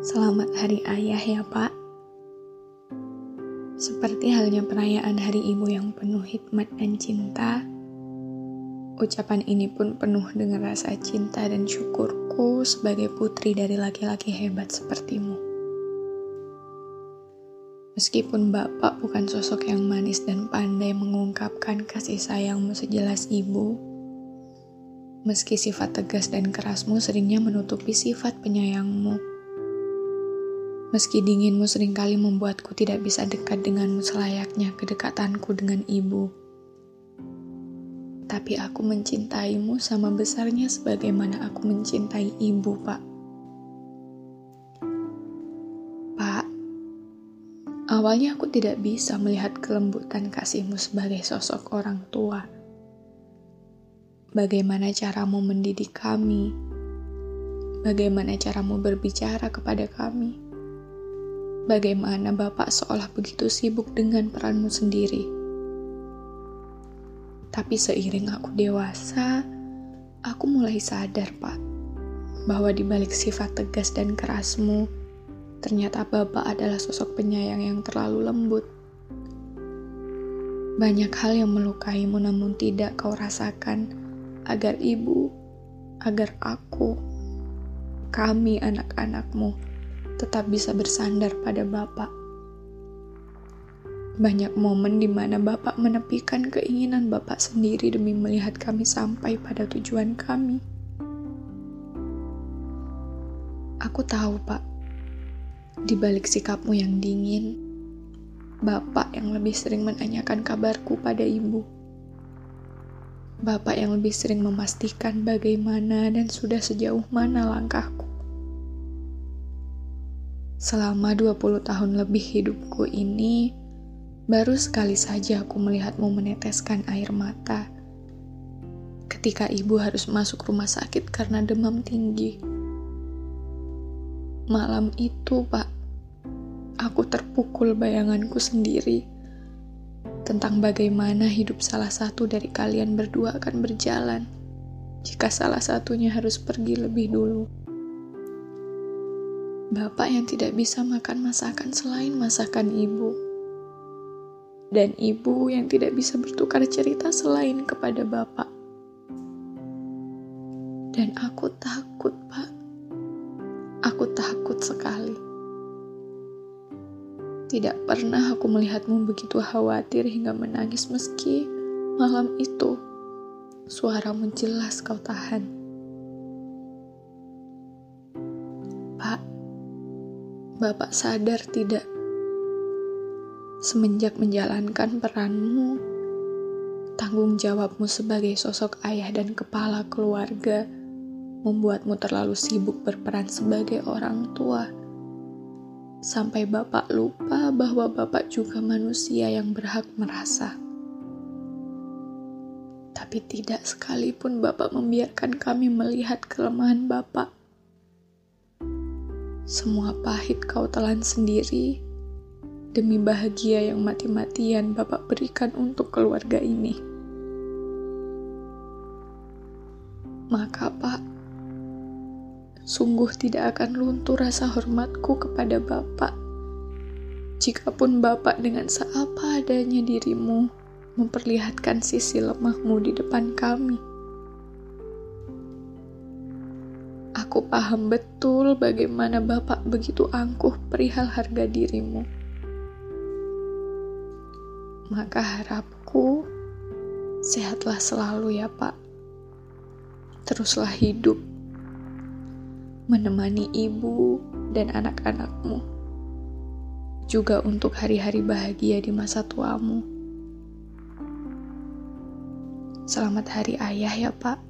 Selamat Hari Ayah ya Pak. Seperti halnya perayaan Hari Ibu yang penuh hikmat dan cinta, ucapan ini pun penuh dengan rasa cinta dan syukurku sebagai putri dari laki-laki hebat sepertimu. Meskipun Bapak bukan sosok yang manis dan pandai mengungkapkan kasih sayangmu sejelas ibu, meski sifat tegas dan kerasmu seringnya menutupi sifat penyayangmu, Meski dinginmu sering kali membuatku tidak bisa dekat denganmu selayaknya kedekatanku dengan ibu. Tapi aku mencintaimu sama besarnya sebagaimana aku mencintai ibu, Pak. Pak, awalnya aku tidak bisa melihat kelembutan kasihmu sebagai sosok orang tua. Bagaimana caramu mendidik kami? Bagaimana caramu berbicara kepada kami? Bagaimana Bapak seolah begitu sibuk dengan peranmu sendiri. Tapi seiring aku dewasa, aku mulai sadar, Pak, bahwa di balik sifat tegas dan kerasmu, ternyata Bapak adalah sosok penyayang yang terlalu lembut. Banyak hal yang melukaimu namun tidak kau rasakan agar ibu, agar aku, kami anak-anakmu, tetap bisa bersandar pada Bapak. Banyak momen di mana Bapak menepikan keinginan Bapak sendiri demi melihat kami sampai pada tujuan kami. Aku tahu, Pak, di balik sikapmu yang dingin, Bapak yang lebih sering menanyakan kabarku pada ibu. Bapak yang lebih sering memastikan bagaimana dan sudah sejauh mana langkahku. Selama 20 tahun lebih hidupku ini, baru sekali saja aku melihatmu meneteskan air mata. Ketika ibu harus masuk rumah sakit karena demam tinggi. Malam itu, Pak, aku terpukul bayanganku sendiri tentang bagaimana hidup salah satu dari kalian berdua akan berjalan jika salah satunya harus pergi lebih dulu. Bapak yang tidak bisa makan masakan selain masakan ibu. Dan ibu yang tidak bisa bertukar cerita selain kepada bapak. Dan aku takut, Pak. Aku takut sekali. Tidak pernah aku melihatmu begitu khawatir hingga menangis meski malam itu suaramu jelas kau tahan. Bapak sadar tidak? Semenjak menjalankan peranmu, tanggung jawabmu sebagai sosok ayah dan kepala keluarga membuatmu terlalu sibuk berperan sebagai orang tua. Sampai Bapak lupa bahwa Bapak juga manusia yang berhak merasa. Tapi tidak sekalipun Bapak membiarkan kami melihat kelemahan Bapak semua pahit kau telan sendiri demi bahagia yang mati-matian Bapak berikan untuk keluarga ini. Maka, Pak, sungguh tidak akan luntur rasa hormatku kepada Bapak. Jikapun Bapak dengan seapa adanya dirimu memperlihatkan sisi lemahmu di depan kami. Aku paham betul bagaimana Bapak begitu angkuh perihal harga dirimu. Maka harapku, sehatlah selalu ya Pak. Teruslah hidup, menemani ibu dan anak-anakmu. Juga untuk hari-hari bahagia di masa tuamu. Selamat Hari Ayah ya, Pak.